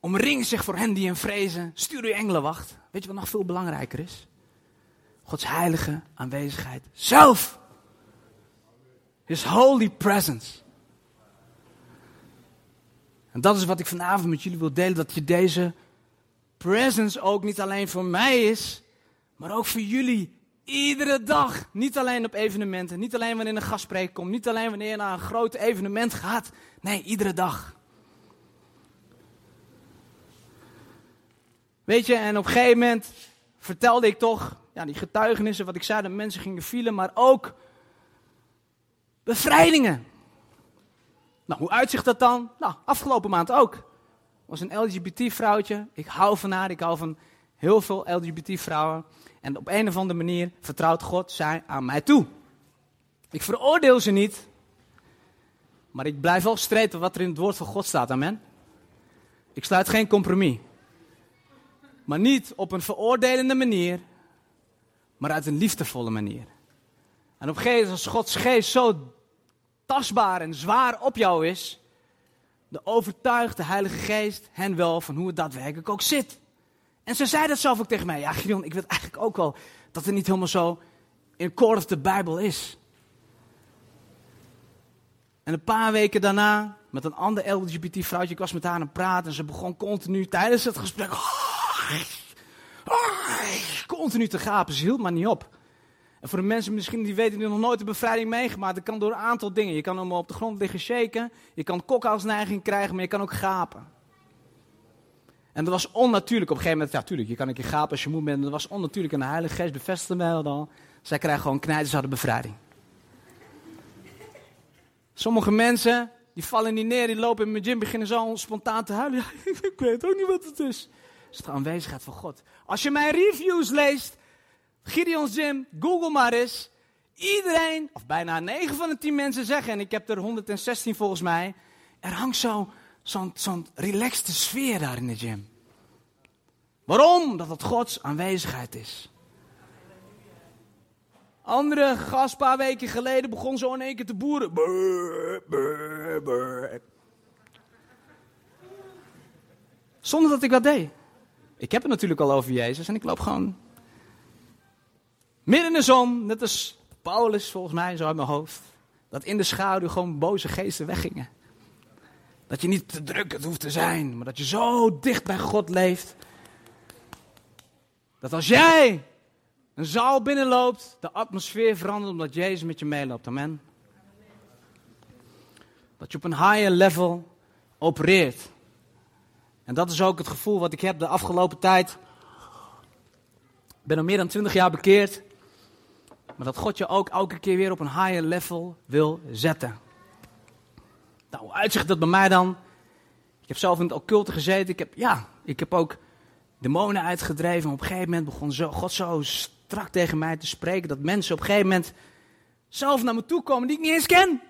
Omring zich voor hen die hem vrezen. Stuur uw engelenwacht. Weet je wat nog veel belangrijker is? Gods heilige aanwezigheid zelf. His holy presence. En dat is wat ik vanavond met jullie wil delen. Dat je deze presence ook niet alleen voor mij is, maar ook voor jullie. Iedere dag. Niet alleen op evenementen. Niet alleen wanneer een gastspreker komt. Niet alleen wanneer je naar een groot evenement gaat. Nee, iedere dag. Weet je, en op een gegeven moment vertelde ik toch ja, die getuigenissen, wat ik zei, dat mensen gingen vielen, maar ook bevrijdingen. Nou, hoe uitzicht dat dan? Nou, afgelopen maand ook. was een LGBT-vrouwtje. Ik hou van haar. Ik hou van heel veel LGBT-vrouwen. En op een of andere manier vertrouwt God zij aan mij toe. Ik veroordeel ze niet. Maar ik blijf wel streven wat er in het woord van God staat. Amen. Ik sluit geen compromis. Maar niet op een veroordelende manier. Maar uit een liefdevolle manier. En op gegeven moment als Gods geest zo tastbaar en zwaar op jou is, de overtuigt de Heilige Geest hen wel van hoe het daadwerkelijk ook zit. En ze zei dat zelf ook tegen mij. Ja, Gideon, ik weet eigenlijk ook wel dat het niet helemaal zo in koord of de Bijbel is. En een paar weken daarna, met een ander LGBT-vrouwtje, ik was met haar aan het praten en ze begon continu tijdens het gesprek. continu te gapen, ze hield maar niet op. En voor de mensen misschien die weten die nog nooit de bevrijding meegemaakt, dat kan door een aantal dingen. Je kan hem op de grond liggen shaken, je kan kokhalsneiging krijgen, maar je kan ook gapen. En dat was onnatuurlijk op een gegeven moment. Ja, tuurlijk, je kan een keer gapen als je moe bent. Dat was onnatuurlijk en de Heilige Geest bevestigde mij al. Zij krijgen gewoon knijters uit de bevrijding. Sommige mensen, die vallen niet neer, die lopen in mijn gym, beginnen zo spontaan te huilen. Ik weet ook niet wat het is. Het is de aanwezigheid van God. Als je mijn reviews leest, Gideon's Gym, Google maar eens. iedereen, of bijna 9 van de 10 mensen zeggen, en ik heb er 116 volgens mij, er hangt zo'n zo'n zo'n relaxte sfeer daar in de gym. Waarom? Dat het Gods aanwezigheid is. Andere gast, een paar weken geleden, begon zo in één keer te boeren. Zonder dat ik wat deed. Ik heb het natuurlijk al over Jezus en ik loop gewoon midden in de zon, net als Paulus volgens mij, zo uit mijn hoofd. Dat in de schaduw gewoon boze geesten weggingen. Dat je niet te druk het hoeft te zijn, maar dat je zo dicht bij God leeft. Dat als jij een zaal binnenloopt, de atmosfeer verandert omdat Jezus met je meeloopt. Amen. Dat je op een higher level opereert. En dat is ook het gevoel wat ik heb de afgelopen tijd. Ik ben al meer dan twintig jaar bekeerd. Maar dat God je ook elke keer weer op een higher level wil zetten. Nou, hoe uitzicht dat bij mij dan? Ik heb zelf in het occulte gezeten. Ik heb, ja, ik heb ook demonen uitgedreven. Op een gegeven moment begon God zo strak tegen mij te spreken. Dat mensen op een gegeven moment zelf naar me toe komen die ik niet eens ken.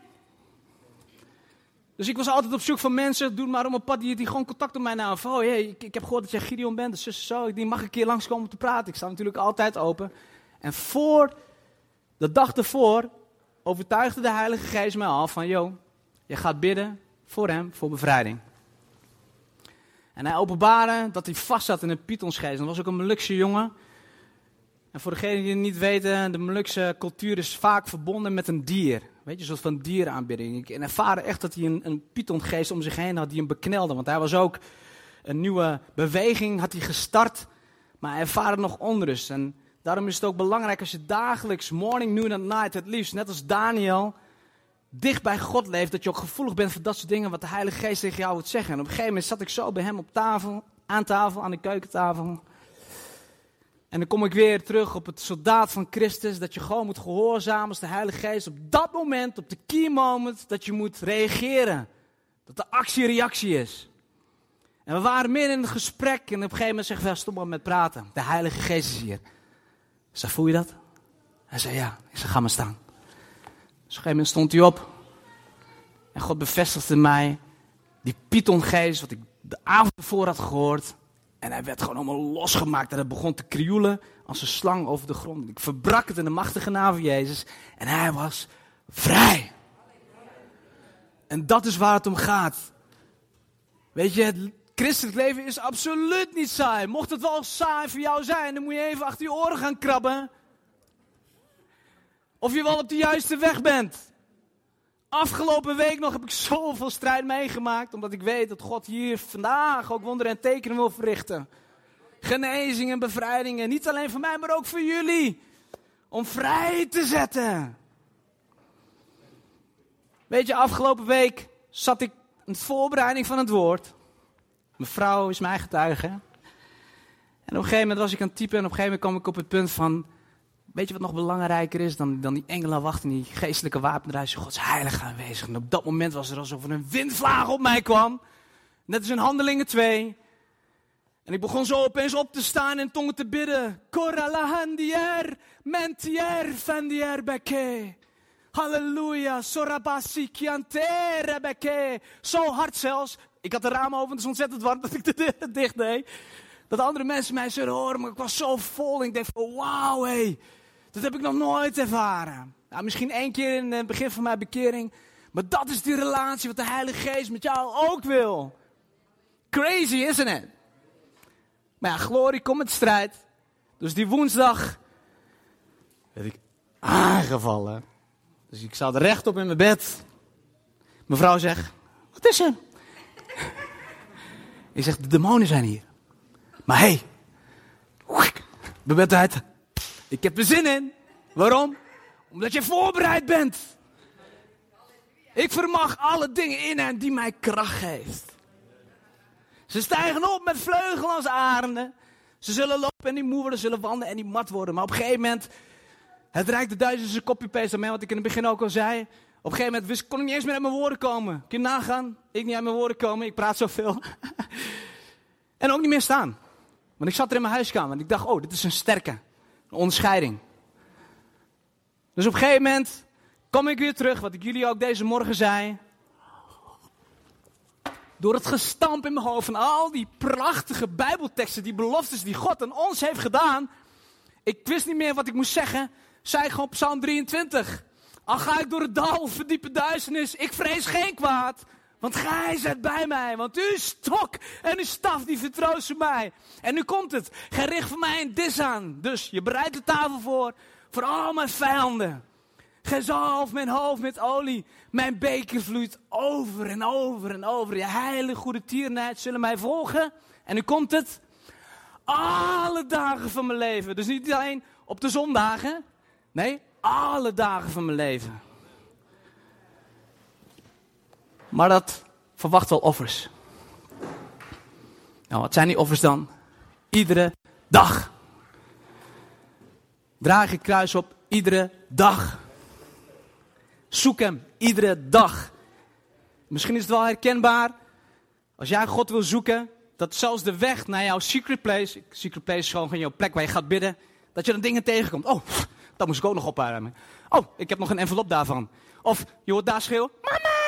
Dus ik was altijd op zoek van mensen, doe maar om een pad, die, die gewoon contact met mij namen. Oh hey, ik, ik, heb gehoord dat jij Gideon bent, dus zus zo, die mag een keer langskomen om te praten. Ik sta natuurlijk altijd open. En voor de dag ervoor overtuigde de Heilige Geest mij al van, joh, je gaat bidden voor hem, voor bevrijding. En hij openbaarde dat hij vast zat in een pythonsgeest. Dat was ook een Molukse jongen. En voor degenen die het niet weten, de Molukse cultuur is vaak verbonden met een dier. Weet je, een soort van dieraanbidding. En ervaren echt dat hij een, een pythongeest om zich heen had die hem beknelde. Want hij was ook een nieuwe beweging had hij gestart, maar hij ervaarde nog onrust. En daarom is het ook belangrijk als je dagelijks, morning, noon en night, het liefst, net als Daniel, dicht bij God leeft, dat je ook gevoelig bent voor dat soort dingen wat de Heilige Geest tegen jou wil zeggen. En op een gegeven moment zat ik zo bij hem op tafel, aan tafel, aan de keukentafel. En dan kom ik weer terug op het soldaat van Christus, dat je gewoon moet gehoorzamen als de Heilige Geest op dat moment, op de key moment, dat je moet reageren. Dat de actie-reactie is. En we waren midden in het gesprek en op een gegeven moment zeggen we, stop maar met praten. De Heilige Geest is hier. Zei, voel je dat? Hij zei, ja. Ik zei, ga maar staan. Dus op een gegeven moment stond hij op. En God bevestigde mij die Pythongeest, wat ik de avond ervoor had gehoord. En hij werd gewoon allemaal losgemaakt. En hij begon te krioelen als een slang over de grond. Ik verbrak het in de machtige naam van Jezus. En hij was vrij. En dat is waar het om gaat. Weet je, christelijk leven is absoluut niet saai. Mocht het wel saai voor jou zijn, dan moet je even achter je oren gaan krabben. Of je wel op de juiste weg bent. Afgelopen week nog heb ik zoveel strijd meegemaakt, omdat ik weet dat God hier vandaag ook wonderen en tekenen wil verrichten. Genezing en bevrijdingen, niet alleen voor mij, maar ook voor jullie. Om vrij te zetten. Weet je, afgelopen week zat ik in de voorbereiding van het woord. Mijn vrouw is mijn getuige. En op een gegeven moment was ik aan het typen en op een gegeven moment kwam ik op het punt van... Weet je wat nog belangrijker is dan, dan die engelenwacht en die geestelijke wapenruis? Gods heilig aanwezig. En op dat moment was er alsof er een windvlaag op mij kwam. Net als in Handelingen 2. En ik begon zo opeens op te staan en tongen te bidden. Koralahandier, mentier, fandier beke. Halleluja, sorabasi kiantere beke. Zo hard zelfs. Ik had de ramen open, het is ontzettend warm dat ik de deur dicht deed. Dat andere mensen mij zullen horen, maar ik was zo vol. Ik dacht van, wauw, hé. Hey, dat heb ik nog nooit ervaren. Nou, misschien één keer in het begin van mijn bekering. Maar dat is die relatie wat de Heilige Geest met jou ook wil. Crazy, isn't it? Maar ja, glorie komt met strijd. Dus die woensdag werd ik aangevallen. Dus ik zat rechtop in mijn bed. Mevrouw zegt, wat is er? Ik zeg, de demonen zijn hier. Maar hé, hey, uit. Ik heb er zin in. Waarom? Omdat je voorbereid bent. Ik vermag alle dingen in hen die mij kracht geeft. Ze stijgen op met vleugelen als arenden. Ze zullen lopen en niet moe worden, zullen wandelen en niet mat worden. Maar op een gegeven moment, het reikt de copy-paste aan mij, wat ik in het begin ook al zei. Op een gegeven moment wist, kon ik niet eens meer uit mijn woorden komen. Kun je nagaan? Ik niet uit mijn woorden komen, ik praat zoveel. en ook niet meer staan. Want ik zat er in mijn huiskamer en ik dacht, oh, dit is een sterke. Onderscheiding. Dus op een gegeven moment kom ik weer terug, wat ik jullie ook deze morgen zei. Door het gestamp in mijn hoofd van al die prachtige Bijbelteksten, die beloftes die God aan ons heeft gedaan. Ik wist niet meer wat ik moest zeggen. Zei gewoon Psalm 23. Al ga ik door het dal of verdiepe duisternis, ik vrees geen kwaad. Want gij zijt bij mij, want uw stok en uw staf die vertroosten mij. En nu komt het, gij richt voor mij een dis aan. Dus je bereidt de tafel voor, voor al mijn vijanden. Gij zalf mijn hoofd met olie, mijn beker vloeit over en over en over. Je heilige goede tierenheid zullen mij volgen. En nu komt het, alle dagen van mijn leven. Dus niet alleen op de zondagen, nee, alle dagen van mijn leven. Maar dat verwacht wel offers. Nou, wat zijn die offers dan? Iedere dag. Draag je kruis op iedere dag. Zoek hem iedere dag. Misschien is het wel herkenbaar. Als jij God wil zoeken, dat zelfs de weg naar jouw secret place, secret place is gewoon jouw plek waar je gaat bidden, dat je dan dingen tegenkomt. Oh, dat moest ik ook nog opruimen. Oh, ik heb nog een envelop daarvan. Of je hoort daar schreeuwen, mama!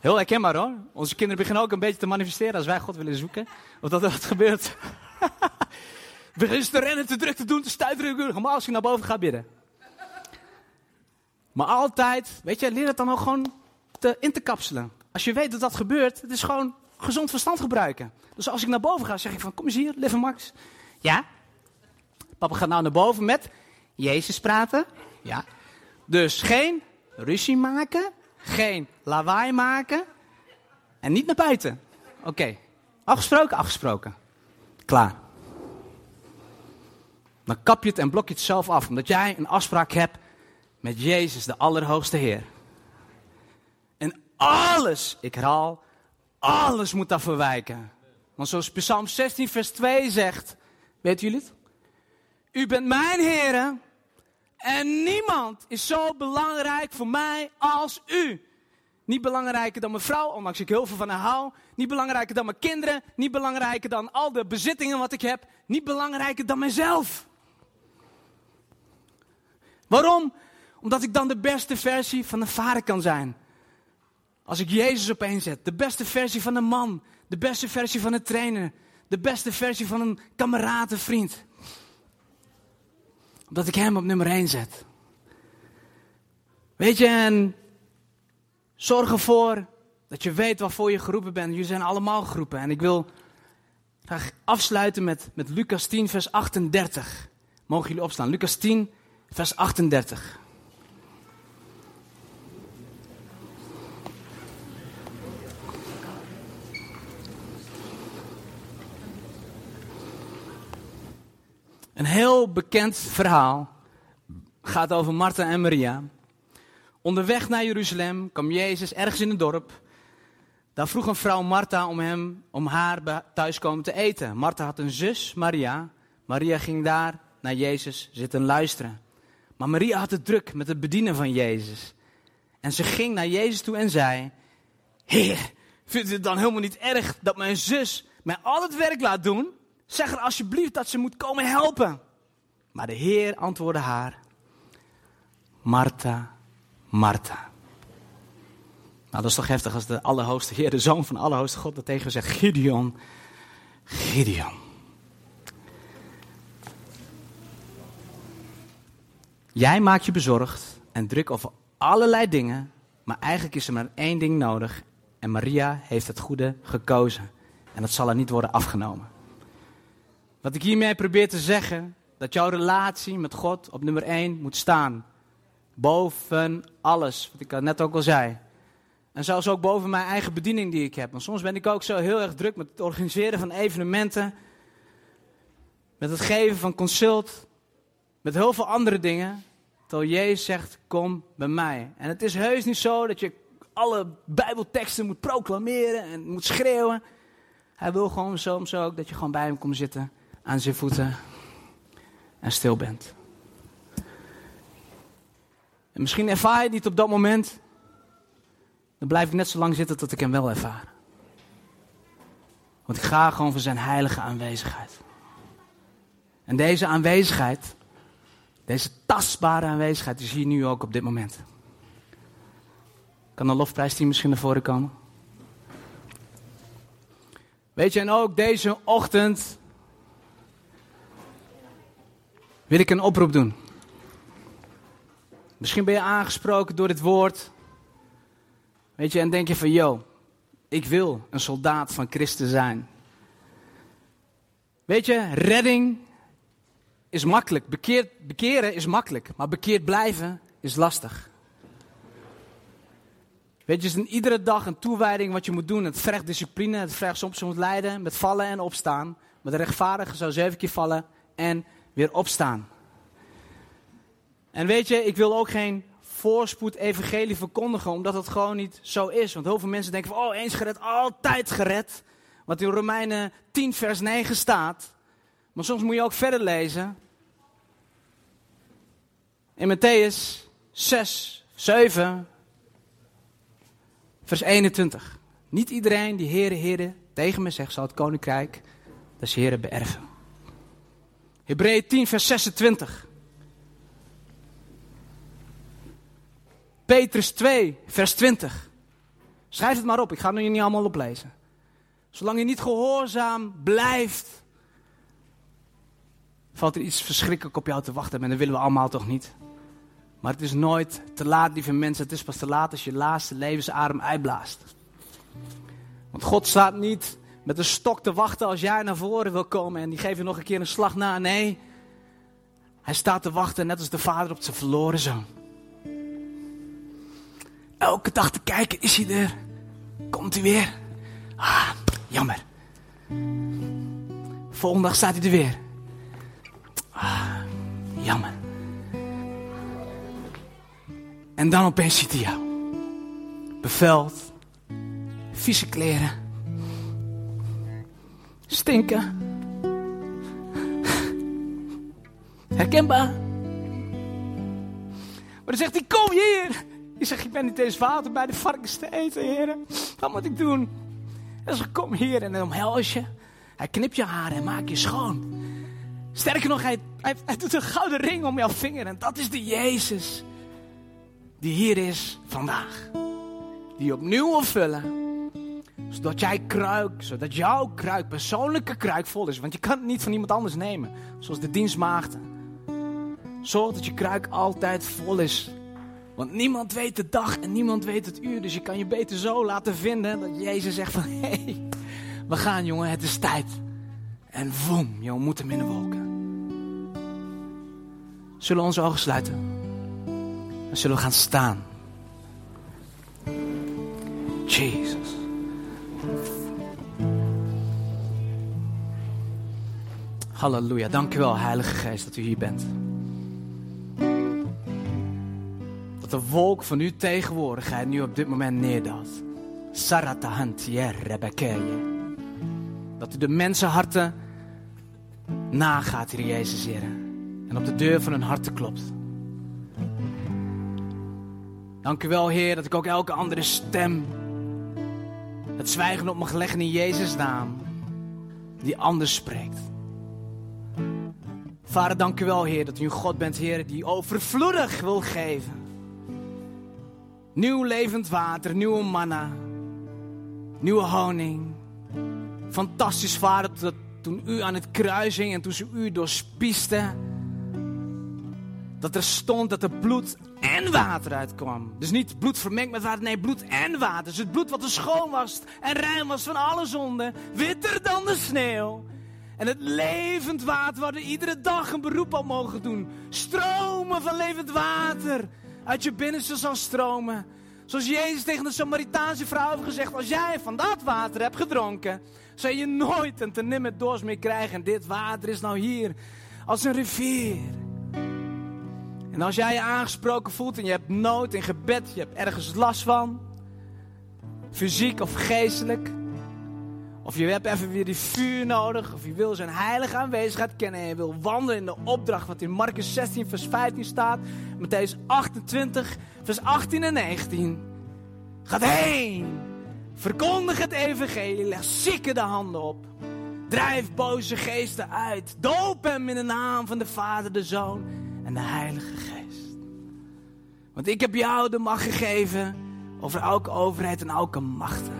Heel herkenbaar hoor. Onze kinderen beginnen ook een beetje te manifesteren als wij God willen zoeken. Of dat er wat gebeurt. Beginnen te rennen, te druk te doen, te stuiteren. Normaal als je naar boven gaat bidden. Maar altijd, weet je, leer het dan ook gewoon te, in te kapselen. Als je weet dat dat gebeurt, het is gewoon gezond verstand gebruiken. Dus als ik naar boven ga, zeg ik van, kom eens hier, lieve Max. Ja? Papa gaat nou naar boven met Jezus praten. Ja. Dus geen ruzie maken, geen lawaai maken en niet naar buiten. Oké, afgesproken, afgesproken. Klaar. Dan kap je het en blok je het zelf af, omdat jij een afspraak hebt met Jezus, de Allerhoogste Heer. En alles, ik herhaal, alles moet daarvoor wijken. Want zoals Psalm 16, vers 2 zegt, weet jullie het? U bent mijn Heer en niemand is zo belangrijk voor mij als u. Niet belangrijker dan mijn vrouw, ondanks ik heel veel van haar hou. Niet belangrijker dan mijn kinderen. Niet belangrijker dan al de bezittingen wat ik heb. Niet belangrijker dan mezelf. Waarom? Omdat ik dan de beste versie van de vader kan zijn. Als ik Jezus opeen zet. De beste versie van een man. De beste versie van een trainer. De beste versie van een kameraad, een vriend. Omdat ik hem op nummer 1 zet. Weet je, en zorg ervoor dat je weet waarvoor je geroepen bent. Jullie zijn allemaal geroepen. En ik wil graag afsluiten met, met Lucas 10, vers 38. Mogen jullie opstaan? Lucas 10, vers 38. Een heel bekend verhaal gaat over Martha en Maria. Onderweg naar Jeruzalem kwam Jezus ergens in een dorp. Daar vroeg een vrouw Martha om hem, om haar thuiskomen te eten. Martha had een zus, Maria. Maria ging daar naar Jezus zitten luisteren. Maar Maria had het druk met het bedienen van Jezus. En ze ging naar Jezus toe en zei: Heer, vindt u het dan helemaal niet erg dat mijn zus mij al het werk laat doen? Zeg er alsjeblieft dat ze moet komen helpen. Maar de Heer antwoordde haar: Martha, Martha. Nou, dat is toch heftig als de Allerhoogste Heer, de Zoon van de Allerhoogste God, dat tegen zegt: Gideon, Gideon. Jij maakt je bezorgd en druk over allerlei dingen, maar eigenlijk is er maar één ding nodig. En Maria heeft het goede gekozen. En dat zal er niet worden afgenomen. Wat ik hiermee probeer te zeggen, dat jouw relatie met God op nummer 1 moet staan. Boven alles, wat ik net ook al zei. En zelfs ook boven mijn eigen bediening die ik heb. Want soms ben ik ook zo heel erg druk met het organiseren van evenementen. Met het geven van consult. Met heel veel andere dingen. Terwijl Jezus zegt, kom bij mij. En het is heus niet zo dat je alle bijbelteksten moet proclameren en moet schreeuwen. Hij wil gewoon soms ook dat je gewoon bij hem komt zitten aan zijn voeten en stil bent. En misschien ervaar je het niet op dat moment. Dan blijf ik net zo lang zitten tot ik hem wel ervaar. Want ik ga gewoon voor zijn heilige aanwezigheid. En deze aanwezigheid Deze tastbare aanwezigheid is hier nu ook op dit moment. Kan de lofprijsteam misschien naar voren komen? Weet je, en ook deze ochtend wil ik een oproep doen. Misschien ben je aangesproken door dit woord. Weet je, en denk je van, yo, ik wil een soldaat van Christus zijn. Weet je, redding is makkelijk. Bekeerd, bekeren is makkelijk. Maar bekeerd blijven is lastig. Weet je, het is een iedere dag een toewijding wat je moet doen. Het vergt discipline, het vergt soms je moet lijden met vallen en opstaan. Maar de rechtvaardige zou zeven keer vallen en weer opstaan. En weet je, ik wil ook geen voorspoed evangelie verkondigen, omdat het gewoon niet zo is. Want heel veel mensen denken van, oh, eens gered, altijd gered. Wat in Romeinen 10 vers 9 staat. Maar soms moet je ook verder lezen. In Matthäus 6, 7, vers 21. Niet iedereen die Heere, Heere tegen me zegt, zal het koninkrijk des Heren beërven. Hebreeën 10, vers 26. Petrus 2, vers 20. Schrijf het maar op, ik ga het nu niet allemaal oplezen. Zolang je niet gehoorzaam blijft, valt er iets verschrikkelijk op jou te wachten. En dat willen we allemaal toch niet. Maar het is nooit te laat, lieve mensen. Het is pas te laat als je laatste levensadem uitblaast. Want God staat niet met een stok te wachten als jij naar voren wil komen en die geeft je nog een keer een slag na. Nee, hij staat te wachten net als de vader op zijn verloren zoon. Elke dag te kijken, is hij er? Komt hij weer? Ah, jammer. Volgende dag staat hij er weer. Ah, jammer. En dan opeens ziet hij jou. Beveld. Vieze kleren. Stinken. Herkenbaar. Maar dan zegt hij, kom hier. Je zegt, ik ben niet eens water bij de varkens te eten, heren. Wat moet ik doen? En zegt, kom hier en dan omhels je. Hij knipt je haar en maakt je schoon. Sterker nog, hij, hij, hij doet een gouden ring om jouw vinger. En dat is de Jezus die hier is vandaag. Die opnieuw wil vullen. Zodat jij kruik, zodat jouw kruik, persoonlijke kruik vol is. Want je kan het niet van iemand anders nemen. Zoals de dienstmaagden. Zorg dat je kruik altijd vol is. Want niemand weet de dag en niemand weet het uur. Dus je kan je beter zo laten vinden dat Jezus zegt van... Hé, hey, we gaan jongen, het is tijd. En voem, je moet hem in de wolken. Zullen we onze ogen sluiten? Dan zullen we gaan staan. Jezus. Halleluja. Dankjewel, Heilige Geest, dat u hier bent. Dat de wolk van uw tegenwoordigheid nu op dit moment neerdaalt. Dat u de mensenharten nagaat, Heer Jezus, Heer. En op de deur van hun harten klopt. Dank u wel, Heer, dat ik ook elke andere stem het zwijgen op mag leggen in Jezus' naam, die anders spreekt. Vader, dank u wel, Heer, dat u een God bent, Heer, die overvloedig wil geven. Nieuw levend water, nieuwe manna, nieuwe honing. Fantastisch, Vader, dat toen u aan het kruis hing en toen ze u doorspieste, dat er stond dat er bloed en water uitkwam. Dus niet bloed vermengd met water, nee, bloed en water. Dus het bloed wat er schoon was en rein was van alle zonden, witter dan de sneeuw. En het levend water waar we iedere dag een beroep op mogen doen. Stromen van levend water uit je binnenste zal stromen. Zoals Jezus tegen de Samaritaanse vrouw heeft gezegd: Als jij van dat water hebt gedronken, zal je nooit een te nimmer dorst meer krijgen. En dit water is nou hier als een rivier. En als jij je aangesproken voelt en je hebt nood in gebed, je hebt ergens last van, fysiek of geestelijk, of je hebt even weer die vuur nodig, of je wil zijn heilige aanwezigheid kennen en je wil wandelen in de opdracht wat in Marcus 16 vers 15 staat, Matthäus 28 vers 18 en 19. Gaat heen, verkondig het evangelie, leg zieken de handen op, drijf boze geesten uit, doop hem in de naam van de Vader, de Zoon en de Heilige Geest. Want ik heb jou de macht gegeven over elke overheid en elke macht.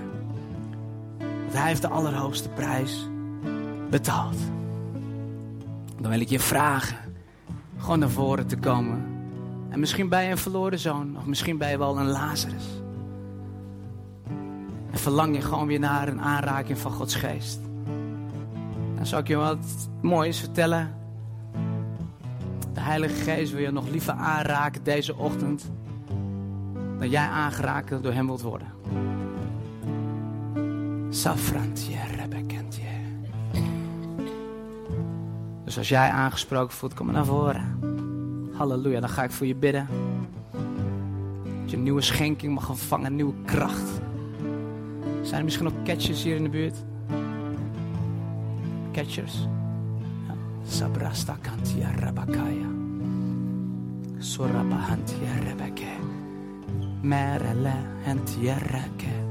Want hij heeft de allerhoogste prijs betaald. Dan wil ik je vragen gewoon naar voren te komen. En misschien ben je een verloren zoon, of misschien ben je wel een Lazarus. En verlang je gewoon weer naar een aanraking van Gods geest. Dan zal ik je wat moois vertellen. De Heilige Geest wil je nog liever aanraken deze ochtend. Dan jij aangeraakt door Hem wilt worden. Safrantje, rebekentje. Dus als jij aangesproken voelt, kom maar naar voren. Halleluja, dan ga ik voor je bidden. Dat je een nieuwe schenking mag ontvangen, nieuwe kracht. Zijn er misschien nog catchers hier in de buurt? Catchers? Sabrasta kantia rabakaya. Sorabahantia rebeke. Merele hentia reke.